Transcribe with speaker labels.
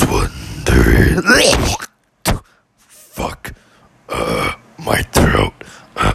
Speaker 1: was wondering. Fuck. Uh, my